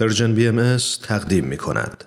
Persian BM تقدیم می کند.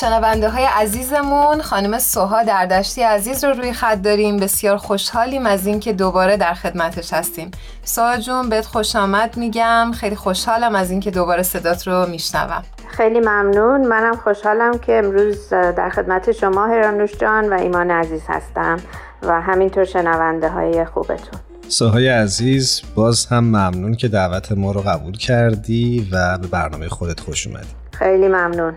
شنونده های عزیزمون خانم سوها دردشتی عزیز رو روی خط داریم. بسیار خوشحالیم از اینکه دوباره در خدمتش هستیم. سوها جون بهت خوش آمد میگم. خیلی خوشحالم از اینکه دوباره صدات رو میشنوم. خیلی ممنون. منم خوشحالم که امروز در خدمت شما هرانوش جان و ایمان عزیز هستم و همینطور شنونده های خوبتون. سوهای عزیز باز هم ممنون که دعوت ما رو قبول کردی و به برنامه خودت خوش اومدی. خیلی ممنون.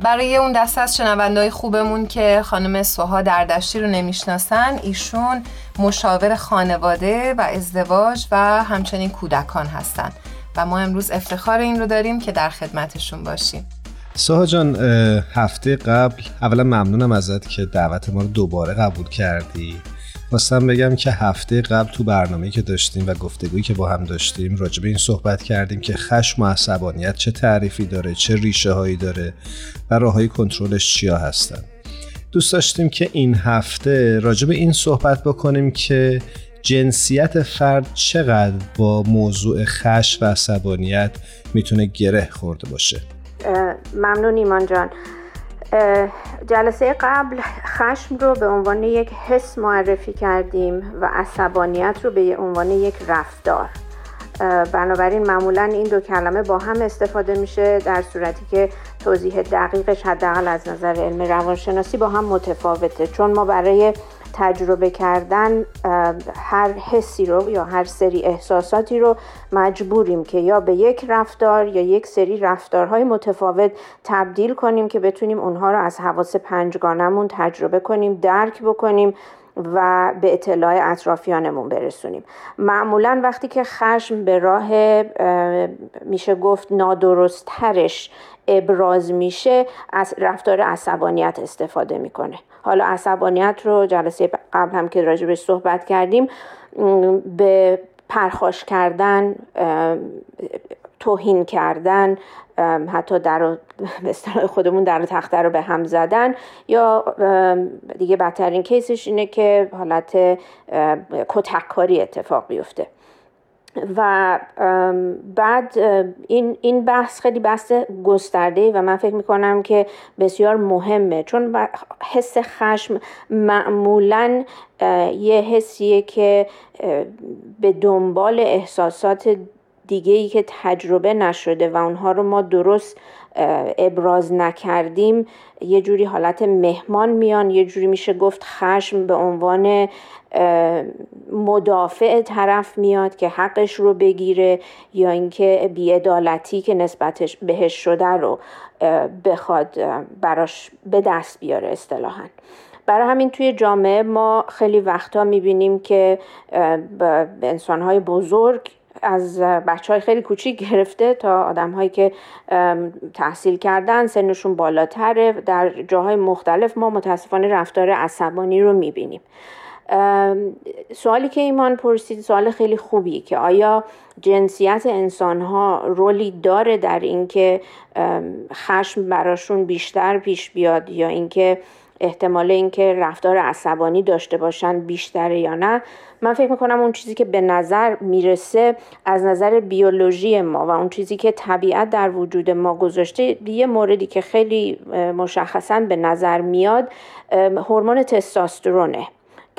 برای اون دست از شنوندهای خوبمون که خانم سوها دردشتی رو نمی‌شناسن ایشون مشاور خانواده و ازدواج و همچنین کودکان هستن. و ما امروز افتخار این رو داریم که در خدمتشون باشیم. سوها جان هفته قبل اولا ممنونم ازت که دعوت ما رو دوباره قبول کردی. خواستم بگم که هفته قبل تو برنامه که داشتیم و گفتگویی که با هم داشتیم راجع به این صحبت کردیم که خشم و عصبانیت چه تعریفی داره چه ریشه هایی داره و راه های کنترلش چیا هستن. دوست داشتیم که این هفته راجع این صحبت بکنیم که جنسیت فرد چقدر با موضوع خشم و عصبانیت می‌تونه گره خورده باشه؟ ممنون ایمان جان. جلسه قبل خشم رو به عنوان یک حس معرفی کردیم و عصبانیت رو به عنوان یک رفتار. بنابراین معمولا این دو کلمه با هم استفاده میشه در صورتی که توضیح دقیقش حداقل از نظر علم روانشناسی با هم متفاوته. چون ما برای تجربه کردن هر حسی رو یا هر سری احساساتی رو مجبوریم که یا به یک رفتار یا یک سری رفتارهای متفاوت تبدیل کنیم که بتونیم اونها رو از حواس پنجگانمون تجربه کنیم درک بکنیم و به اطلاع اطرافیانمون برسونیم. معمولا وقتی که خشم به راه میشه گفت نادرستترش ابراز میشه از رفتار عصبانیت استفاده می‌کنه. حالا عصبانیت رو جلسه قبل هم که راجبش صحبت کردیم به پرخاش کردن توهین کردن حتی در به خودمون در تخته رو به هم زدن یا دیگه بدترین کیسش اینه که حالت کتککاری اتفاق بیفته. و بعد این, این بحث خیلی بحث گسترده و من فکر می‌کنم که بسیار مهمه. چون حس خشم معمولا یه حسیه که به دنبال احساسات دیگه ای که تجربه نشده و اونها رو ما درست ابراز نکردیم یه جوری حالت مهمان میان یه جوری میشه گفت خشم به عنوان مدافع طرف میاد که حقش رو بگیره یا اینکه بیعدالتی که نسبتش بهش شده رو بخواد براش به دست بیاره اصطلاحا. برای همین توی جامعه ما خیلی وقتا می‌بینیم که انسانهای بزرگ از بچه های خیلی کوچیک گرفته تا آدم هایی که تحصیل کردن سنشون بالاتره. در جاهای مختلف ما متاسفانه رفتار عصبانی رو می‌بینیم. سوالی که ایمان پرسید سوال خیلی خوبی که آیا جنسیت انسان ها رولی داره در اینکه خشم براشون بیشتر پیش بیاد یا اینکه احتمال اینکه رفتار عصبانی داشته باشن بیشتره یا نه من فکر می‌کنم اون چیزی که به نظر می‌رسه از نظر بیولوژی ما و اون چیزی که طبیعت در وجود ما گذاشته یه موردی که خیلی مشخصا به نظر میاد هورمون تستاسترونه.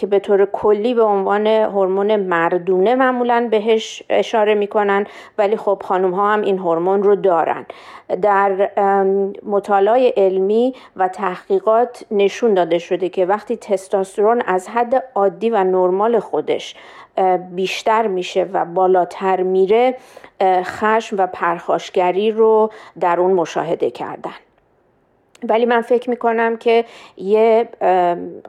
که به طور کلی به عنوان هورمون مردونه معمولا بهش اشاره می‌کنن ولی خب خانم ها هم این هورمون رو دارن. در مطالعه علمی و تحقیقات نشون داده شده که وقتی تستاسترون از حد عادی و نرمال خودش بیشتر میشه و بالاتر میره خشم و پرخاشگری رو در اون مشاهده کردن. ولی من فکر می‌کنم که یه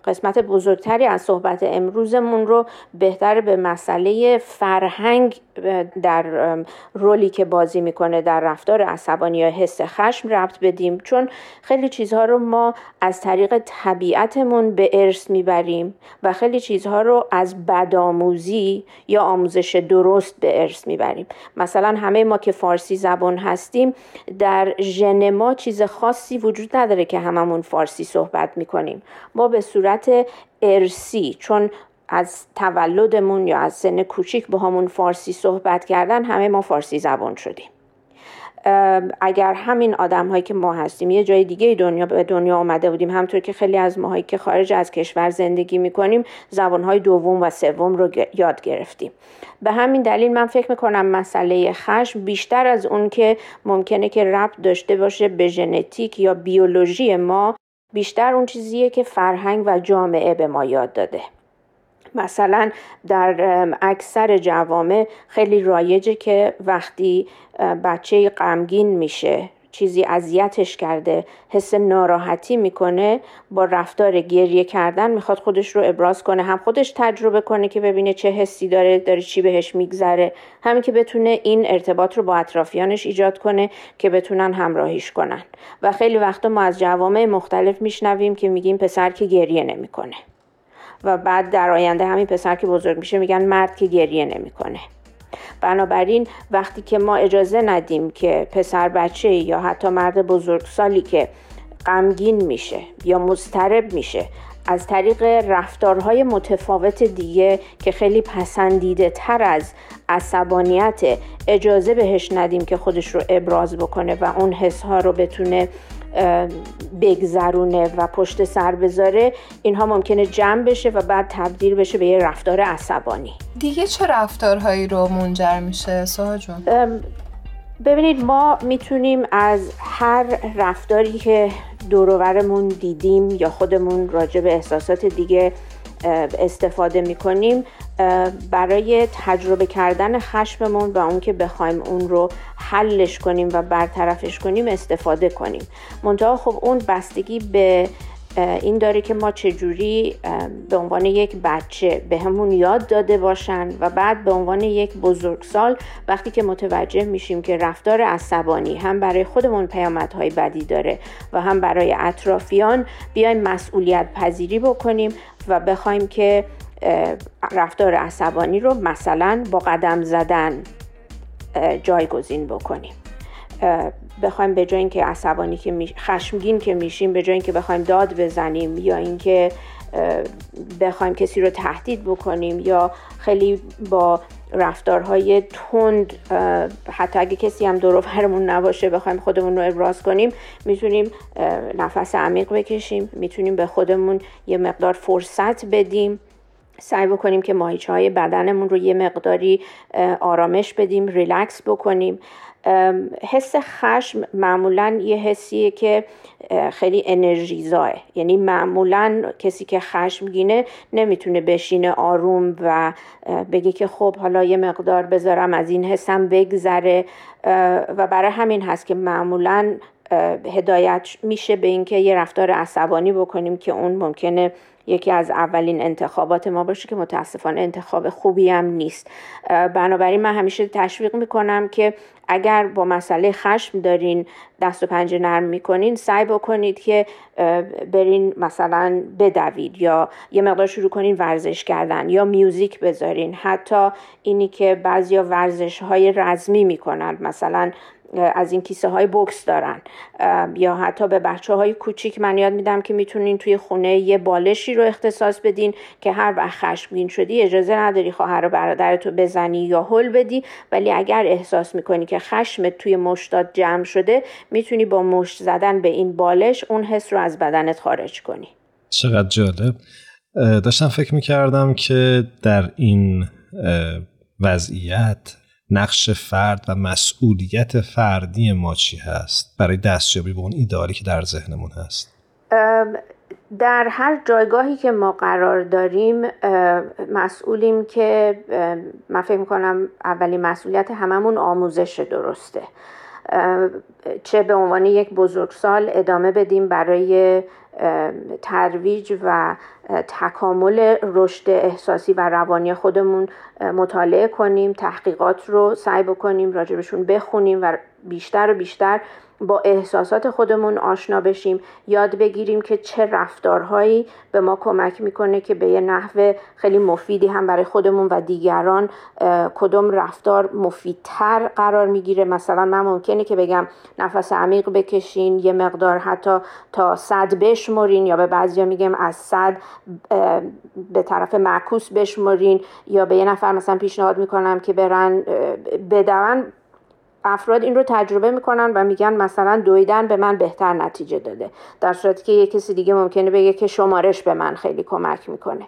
قسمت بزرگتری از صحبت امروزمون رو بهتر به مسئله فرهنگ در رولی که بازی می‌کنه در رفتار عصبانی یا حس خشم ربط بدیم. چون خیلی چیزها رو ما از طریق طبیعتمون به ارث می‌بریم و خیلی چیزها رو از بدآموزی یا آموزش درست به ارث می‌بریم. مثلا همه ما که فارسی زبان هستیم در ژن ما چیز خاصی وجود نداره که هممون فارسی صحبت می‌کنیم. ما به صورت ارسی چون از تولدمون یا از سن کوچیک با همون فارسی صحبت کردن همه ما فارسی زبان شدیم. اگر همین آدم هایی که ما هستیم یه جای دیگه دنیا به دنیا آمده بودیم. همطور که خیلی از ماهایی که خارج از کشور زندگی می‌کنیم زبان های دوم و سوم رو یاد گرفتیم. به همین دلیل من فکر می‌کنم مسئله خشم بیشتر از اون که ممکنه که ربط داشته باشه به ژنتیک یا بیولوژی ما بیشتر اون چیزیه که فرهنگ و جامعه به ما یاد داده. مثلا در اکثر جوامع خیلی رایجه که وقتی بچه غمگین میشه چیزی اذیتش کرده حس ناراحتی می‌کنه با رفتار گریه کردن می‌خواد خودش رو ابراز کنه هم خودش تجربه کنه که ببینه چه حسی داره داره چی بهش میگذره. همین که بتونه این ارتباط رو با اطرافیانش ایجاد کنه که بتونن همراهیش کنن. و خیلی وقتا ما از جوامع مختلف میشنویم که میگیم پسر که گریه نمی‌کنه. و بعد در آینده همین پسر که بزرگ میشه میگن مرد که گریه نمی‌کنه. بنابراین وقتی که ما اجازه ندیم که پسر بچه یا حتی مرد بزرگسالی که غمگین میشه یا مضطرب میشه از طریق رفتارهای متفاوت دیگه که خیلی پسندیده تر از عصبانیت اجازه بهش ندیم که خودش رو ابراز بکنه و اون حس ها رو بتونه بگذرونه و پشت سر بذاره اینها ممکنه جمع بشه و بعد تبدیل بشه به یه رفتار عصبانی دیگه چه رفتارهایی رو منجر میشه ساها جون؟ ببینید ما می‌تونیم از هر رفتاری که دورورمون دیدیم یا خودمون راجع به احساسات دیگه استفاده می‌کنیم برای تجربه کردن خشممون و اون که بخوایم اون رو حلش کنیم و برطرفش کنیم استفاده کنیم. منتها خب اون بستگی به این داره که ما چجوری به عنوان یک بچه به همون یاد داده باشن و بعد به عنوان یک بزرگسال وقتی که متوجه میشیم که رفتار عصبانی هم برای خودمون پیامدهای بدی داره و هم برای اطرافیان بیایم مسئولیت پذیری بکنیم و بخوایم که رفتار عصبانی رو مثلا با قدم زدن جایگزین بکنیم. بخوایم به جای اینکه عصبانی که می... خشمگین که میشیم به جای اینکه بخوایم داد بزنیم یا اینکه بخوایم کسی رو تهدید بکنیم یا خیلی با رفتارهای تند حتی اگه کسی هم دور نباشه بخوایم خودمون رو ابراز کنیم می‌تونیم نفس عمیق بکشیم می‌تونیم به خودمون یه مقدار فرصت بدیم. سعی بکنیم که ماهیچه های بدنمون رو یه مقداری آرامش بدیم ریلکس بکنیم. حس خشم معمولا یه حسیه که خیلی انرژیزاه. یعنی معمولا کسی که خشمگینه نمی‌تونه بشینه آروم و بگه که خب حالا یه مقدار بذارم از این حسم بگذره. و برای همین هست که معمولا هدایت میشه به اینکه یه رفتار عصبانی بکنیم که اون ممکنه یکی از اولین انتخابات ما باشه که متاسفانه انتخاب خوبی هم نیست. بنابراین من همیشه تشویق می‌کنم که اگر با مسئله خشم دارین دست و پنجه نرم می‌کنین سعی بکنید که برین مثلا بدوید یا یه مقدار شروع کنین ورزش کردن یا میوزیک بذارین. حتی اینی که بعضیا ورزش های رزمی می‌کنن مثلا از این کیسه های بکس دارن یا حتی به بچه های کوچیک من یاد میدم که می‌تونین توی خونه یه بالشی رو اختصاص بدین که هر وقت خشمگین شدی اجازه نداری خواهر و برادرتو بزنی یا هل بدی. ولی اگر احساس می‌کنی که خشمت توی مشتات جمع شده می‌تونی با مشت زدن به این بالش اون حس رو از بدنت خارج کنی. چقدر جالب. داشتم فکر می‌کردم که در این وضعیت نقش فرد و مسئولیت فردی ما چی هست؟ برای دستیابی به اون ایداری که در ذهنمون هست. در هر جایگاهی که ما قرار داریم مسئولیم که من فکر می‌کنم اولین مسئولیت هممون آموزش درسته. چه به عنوان یک بزرگسال ادامه بدیم برای ترویج و تکامل رشد احساسی و روانی خودمون مطالعه کنیم تحقیقات رو سعی بکنیم راجبشون بخونیم و بیشتر و بیشتر با احساسات خودمون آشنا بشیم. یاد بگیریم که چه رفتارهایی به ما کمک می‌کنه که به یه نحو خیلی مفیدی هم برای خودمون و دیگران کدوم رفتار مفیدتر قرار می‌گیره. مثلا من ممکنه که بگم نفس عمیق بکشین یه مقدار حتی تا صد بشمرین یا به بعضیا میگم از صد به طرف معکوس بشمرین یا به یه نفر مثلا پیشنهاد می‌کنم که برن بدون افراد این رو تجربه می‌کنن و میگن مثلا دویدن به من بهتر نتیجه داده. در صورتی که یه کسی دیگه ممکنه بگه که شمارش به من خیلی کمک می‌کنه.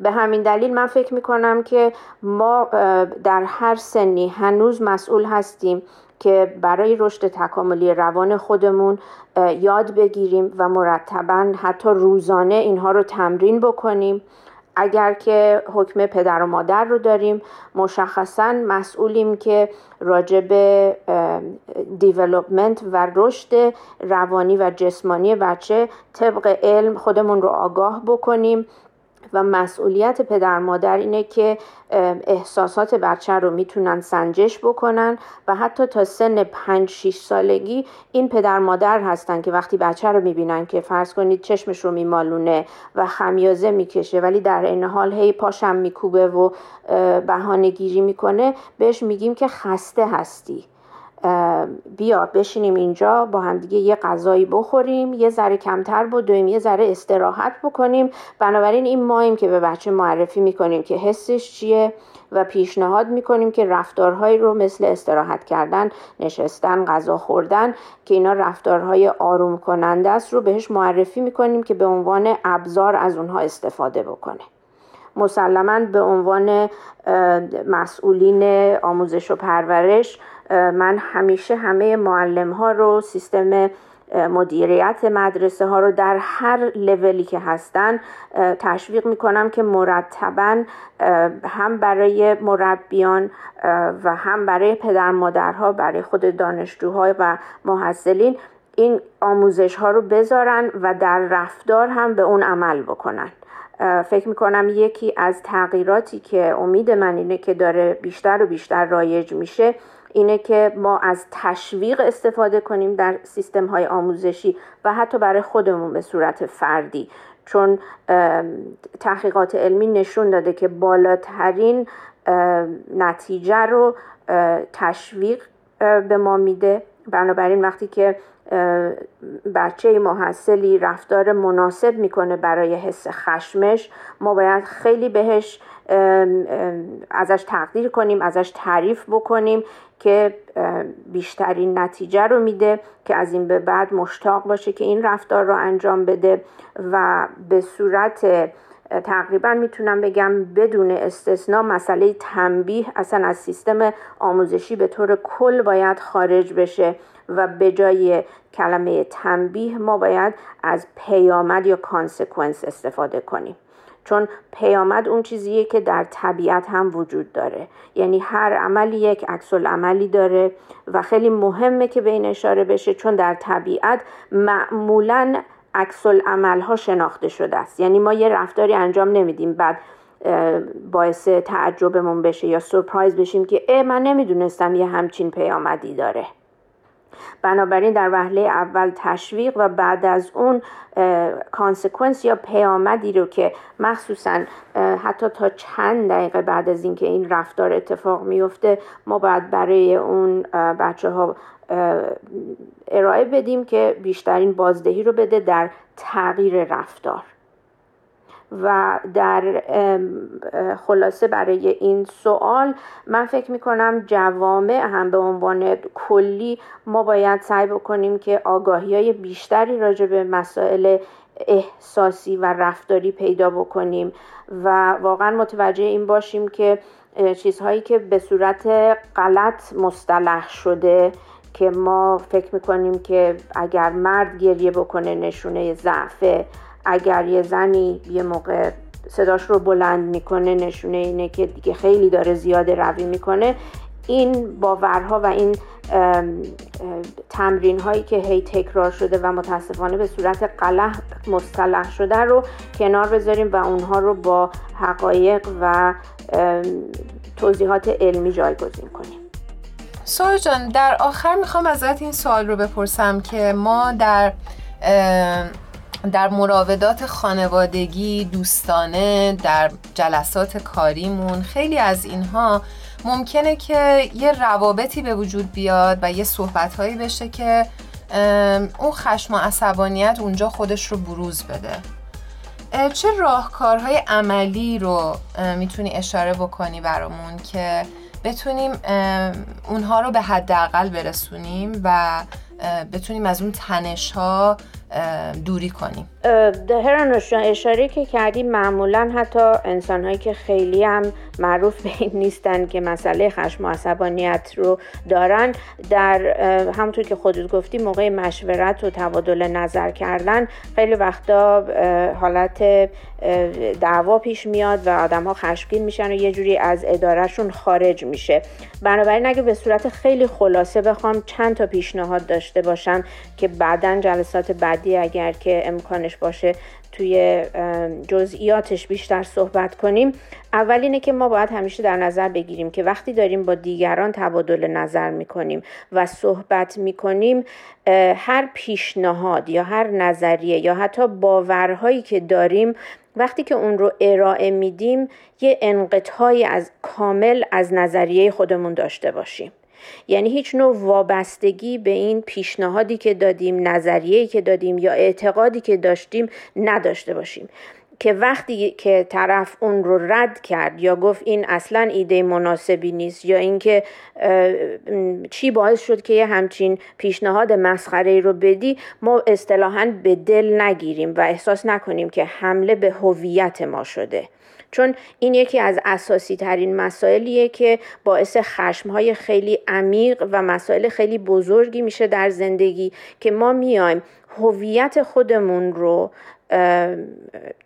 به همین دلیل من فکر می‌کنم که ما در هر سنی هنوز مسئول هستیم که برای رشد تکاملی روان خودمون یاد بگیریم و مرتبا حتی روزانه اینها رو تمرین بکنیم. اگر که حکم پدر و مادر رو داریم مشخصا مسئولیم که راجع به دیولوپمنت و رشد روانی و جسمانی بچه طبق علم خودمون رو آگاه بکنیم. و مسئولیت پدر مادر اینه که احساسات بچه رو می‌تونن سنجش بکنن و حتی تا سن 5 6 سالگی این پدر مادر هستن که وقتی بچه رو می‌بینن که فرض کنید چشمش رو میمالونه و خمیازه می‌کشه ولی در این حال هی پاشم میکوبه و بهانه گیری می‌کنه بهش میگیم که خسته هستی. بیا بشینیم اینجا با همدیگه یه غذایی بخوریم یه ذره کمتر بدویم یه ذره استراحت بکنیم. بنابراین این ماییم که به بچه معرفی می‌کنیم که حسش چیه و پیشنهاد می‌کنیم که رفتارهایی رو مثل استراحت کردن نشستن غذا خوردن که اینا رفتارهای آروم کننده است رو بهش معرفی می‌کنیم که به عنوان ابزار از اونها استفاده بکنه. مسلما به عنوان مسئولین آموزش و پرورش من همیشه همه معلم ها رو سیستم مدیریت مدرسه ها رو در هر لولی که هستن تشویق می‌کنم که مرتبا هم برای مربیان و هم برای پدر مادرها برای خود دانشجوها و محصلین این آموزش ها رو بذارن و در رفتار هم به اون عمل بکنن. فکر می‌کنم یکی از تغییراتی که امید من اینه که داره بیشتر و بیشتر رایج میشه اینه که ما از تشویق استفاده کنیم در سیستم های آموزشی و حتی برای خودمون به صورت فردی. چون تحقیقات علمی نشون داده که بالاترین نتیجه رو تشویق به ما میده. بنابراین وقتی که بچه محصلی رفتار مناسب می‌کنه برای حس خشمش. ما باید خیلی بهش ازش تقدیر کنیم ازش تعریف بکنیم که بیشترین نتیجه رو میده که از این به بعد مشتاق باشه که این رفتار رو انجام بده و به صورت تقریبا می‌تونم بگم بدون استثنا مسئله تنبیه اصلا از سیستم آموزشی به طور کل باید خارج بشه و به جای کلمه تنبیه ما باید از پیامد یا کانسکونس استفاده کنیم. چون پیامد اون چیزیه که در طبیعت هم وجود داره. یعنی هر عملی یک عکس عملی داره و خیلی مهمه که به این اشاره بشه چون در طبیعت معمولا عکس ها شناخته شده است. یعنی ما یه رفتاری انجام نمیدیم بعد باعث تعجبمون بشه یا سورپرایز بشیم که اه من نمی‌دونستم یه همچین پیامدی داره. بنابراین در وهله اول تشویق و بعد از اون کانسکونس یا پیامدی رو که مخصوصا حتی تا چند دقیقه بعد از اینکه این رفتار اتفاق میفته ما باید برای اون بچه ها ارائه بدیم که بیشترین بازدهی رو بده در تغییر رفتار. و در خلاصه برای این سوال من فکر می کنم جوامع هم به عنوان کلی ما باید سعی بکنیم که آگاهی های بیشتری راجع به مسائل احساسی و رفتاری پیدا بکنیم و واقعا متوجه این باشیم که چیزهایی که به صورت غلط مصطلح شده که ما فکر می‌کنیم که اگر مرد گریه بکنه نشونه ضعفه. اگر یه زنی یه موقع صداش رو بلند می‌کنه نشونه اینه که دیگه خیلی داره زیاده روی می‌کنه. این باورها و این تمرین هایی که هی تکرار شده و متاسفانه به صورت قلح مصطلح شده رو کنار بذاریم و اونها رو با حقایق و توضیحات علمی جایگزین کنیم. سوال جان در آخر می‌خوام ازت این سوال رو بپرسم که ما در در مراودات خانوادگی دوستانه در جلسات کاریمون خیلی از اینها ممکنه که یه روابطی به وجود بیاد و یه صحبتهایی بشه که اون خشم و عصبانیت اونجا خودش رو بروز بده. چه راهکارهای عملی رو می‌تونی اشاره بکنی برامون که بتونیم اونها رو به حداقل برسونیم و بتونیم از اون تنش ها دوری کنیم. هرانوش اشاره که کردیم معمولا حتی انسان هایی که خیلی هم معروف به این نیستن که مسئله خشم و عصبانیت رو دارن. در همونطور که خودت گفتی موقع مشورت و تبادل نظر کردن خیلی وقتا حالت دعوا پیش میاد و آدم ها خشمگین میشن و یه جوری از ادارهشون خارج میشه. بنابراین اگه به صورت خیلی خلاصه بخوام چند تا پیشنهاد داشته باشم که بعدا جلسات بعدی اگر که امکانش باشه توی جزئیاتش بیشتر صحبت کنیم. اول اینه که ما باید همیشه در نظر بگیریم که وقتی داریم با دیگران تبادل نظر می‌کنیم و صحبت می‌کنیم هر پیشنهاد یا هر نظریه یا حتی باورهایی که داریم وقتی که اون رو ارائه میدیم یه انقطاعی از کامل از نظریه خودمون داشته باشیم. یعنی هیچ نوع وابستگی به این پیشنهادی که دادیم نظریه‌ای که دادیم یا اعتقادی که داشتیم نداشته باشیم. که وقتی که طرف اون رو رد کرد یا گفت این اصلا ایده مناسبی نیست یا اینکه چی باعث شد که یه همچین پیشنهاد مسخره رو بدی ما اصطلاحا به دل نگیریم و احساس نکنیم که حمله به هویت ما شده. چون این یکی از اساسی ترین مسائلیه که باعث خشم های خیلی عمیق و مسائل خیلی بزرگی میشه در زندگی که ما میایم هویت خودمون رو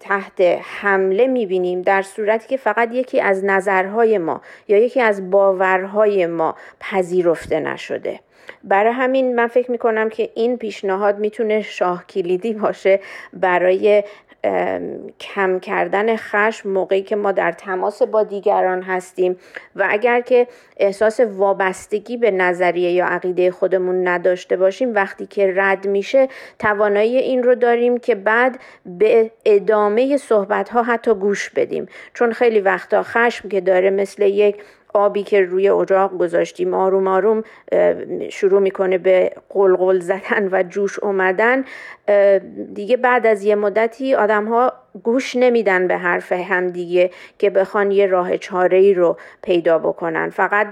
تحت حمله می‌بینیم در صورتی که فقط یکی از نظرهای ما یا یکی از باورهای ما پذیرفته نشده. برای همین من فکر می‌کنم که این پیشنهاد می‌تونه شاه کلیدی باشه برای کم کردن خشم موقعی که ما در تماس با دیگران هستیم و اگر که احساس وابستگی به نظریه یا عقیده خودمون نداشته باشیم وقتی که رد میشه توانایی این رو داریم که بعد به ادامه صحبت ها حتی گوش بدیم. چون خیلی وقتا خشم که داره مثل یک آبی که روی اجاق گذاشتیم آروم آروم شروع می‌کنه به قلقل زدن و جوش اومدن. دیگه بعد از یه مدتی آدم ها گوش نمیدن به حرف همدیگه که بخوان یه راه چاره ای رو پیدا بکنن. فقط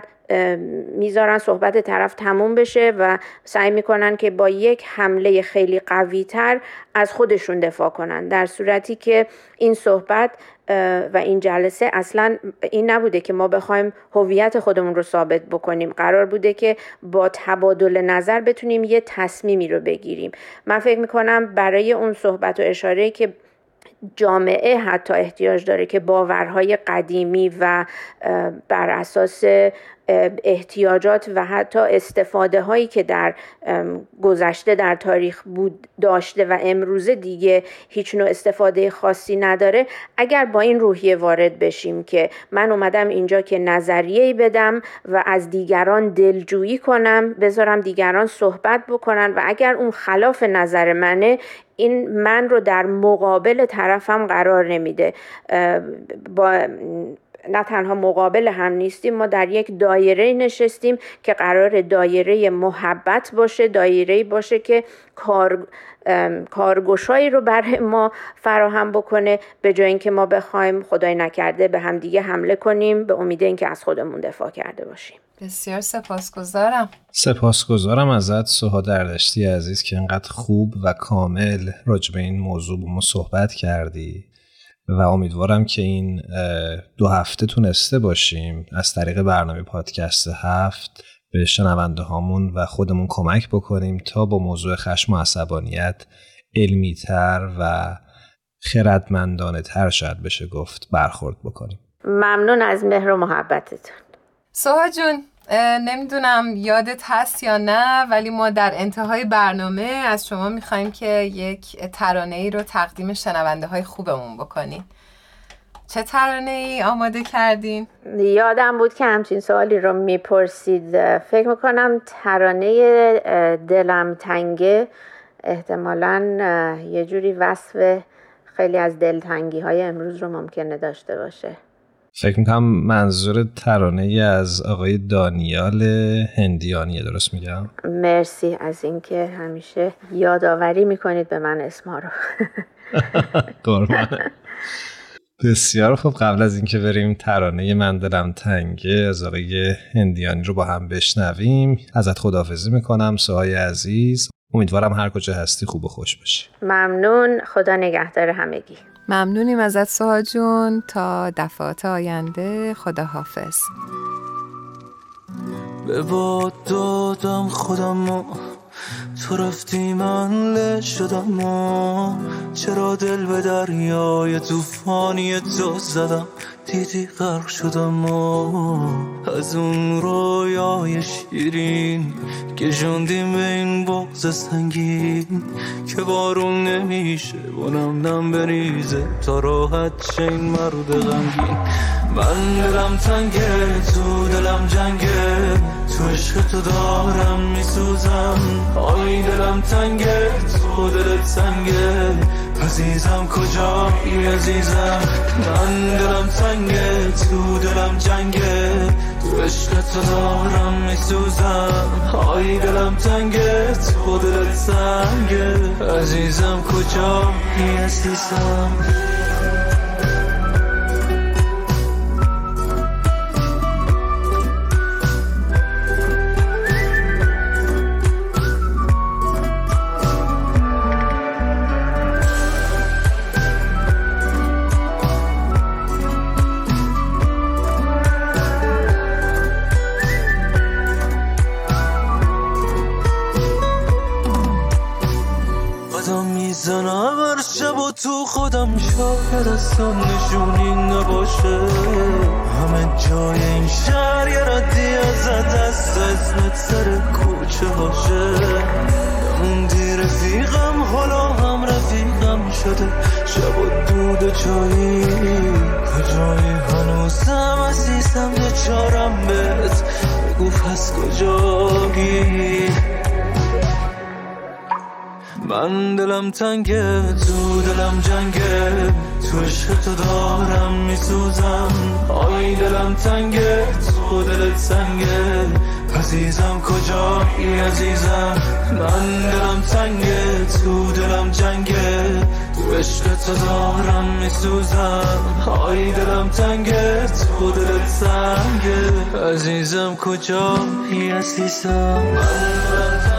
می‌ذارن صحبت طرف تموم بشه و سعی می‌کنن که با یک حمله خیلی قوی تر از خودشون دفاع کنن. در صورتی که این صحبت و این جلسه اصلا این نبوده که ما بخوایم هویت خودمون رو ثابت بکنیم. قرار بوده که با تبادل نظر بتونیم یه تصمیمی رو بگیریم. من فکر می‌کنم برای اون صحبت و اشاره که جامعه حتی احتیاج داره که باورهای قدیمی و بر اساس احتیاجات و حتی استفاده هایی که در گذشته در تاریخ بود داشته و امروزه دیگه هیچ نوع استفاده خاصی نداره. اگر با این روحیه وارد بشیم که من اومدم اینجا که نظریه بدم و از دیگران دلجویی کنم بذارم دیگران صحبت بکنن و اگر اون خلاف نظر منه این من رو در مقابل طرفم قرار نمیده. با نه تنها مقابل هم نیستیم ما در یک دایره نشستیم که قرار دایره محبت باشه دایره باشه که کار کارگشایی رو برای ما فراهم بکنه به جای اینکه ما بخوایم خدای نکرده به هم دیگه حمله کنیم به امید اینکه از خودمون دفاع کرده باشیم. بسیار سپاسگزارم. سپاسگزارم ازت سوها دردشتی عزیز که انقدر خوب و کامل راجع به این موضوع با ما صحبت کردی. و امیدوارم که این دو هفته تونسته باشیم. از طریق برنامه پادکست هفت به شنونده هامون و خودمون کمک بکنیم تا با موضوع خشم و عصبانیت علمی تر و خردمندانه تر شاید بشه گفت برخورد بکنیم. ممنون از مهر و محبتتون. سوها جون. نمی‌دونم یادت هست یا نه ولی ما در انتهای برنامه از شما می‌خوایم که یک ترانه ای رو تقدیم شنونده های خوبمون بکنین. چه ترانه ای آماده کردین؟ یادم بود که همچین سوالی رو می‌پرسید. فکر می‌کنم ترانه دلم تنگه احتمالا یه جوری وصف خیلی از دلتنگی های امروز رو ممکنه داشته باشه. فکر می‌کنم منظور ترانه ای از آقای دانیال هندیانیه درست میگم؟ مرسی از اینکه همیشه یادآوری می‌کنید به من اسما رو. بسیار خوب. قبل از اینکه بریم ترانه من دلم تنگه از آقای هندیانی رو با هم بشنویم. ازت خداحافظی می‌کنم سوهای عزیز. امیدوارم هر کجا هستی خوب و خوش باشی. ممنون. خدا نگهدار همگی. ممنونیم ازت سوها جون. تا دفعات آینده خدا حافظ به باد دادم خودم تو رفتی من له شدم چرا دل به دریای توفانی تو زدم؟ دیدی غرق شدم از اون رویای شیرین که جوندیم به این بغز سنگین که بارون نمیشه بونم نم بریزه تا راحت چه این مرد غمگین. من دلم تنگه تو دلم جنگه تو عشق تو دارم میسوزم. آی دلم تنگه تو دلت سنگه. عزیزم کجایی عزیزم؟ من دلم تنگه تو دلم جنگه. تو عشق تو دارم میسوزم. آی دلم تنگه تو دلت سنگه. عزیزم کجایی عزیزم؟ اصلا نشونی نباشه. همه جای این شهر یه ردی از دست اسمت سر کوچه باشه. موندی رفیقم حالا هم رفیقم شده. شب و دود چایی. کجایی هنوزم؟ عزیزم چارم بهت. بگو پس کجایی؟ من دلم تنگه تو دلم جنگه. تو عشق تو دارم میسوزم. آی دلم تنگه تو دلت سنگه. عزیزم کجایی عزیزم؟ من دلم تنگه تو دلم جنگه. تو عشق تو دارم میسوزم. آی دلم تنگه تو دلت سنگه. عزیزم کجایی عزیزم؟ من دلم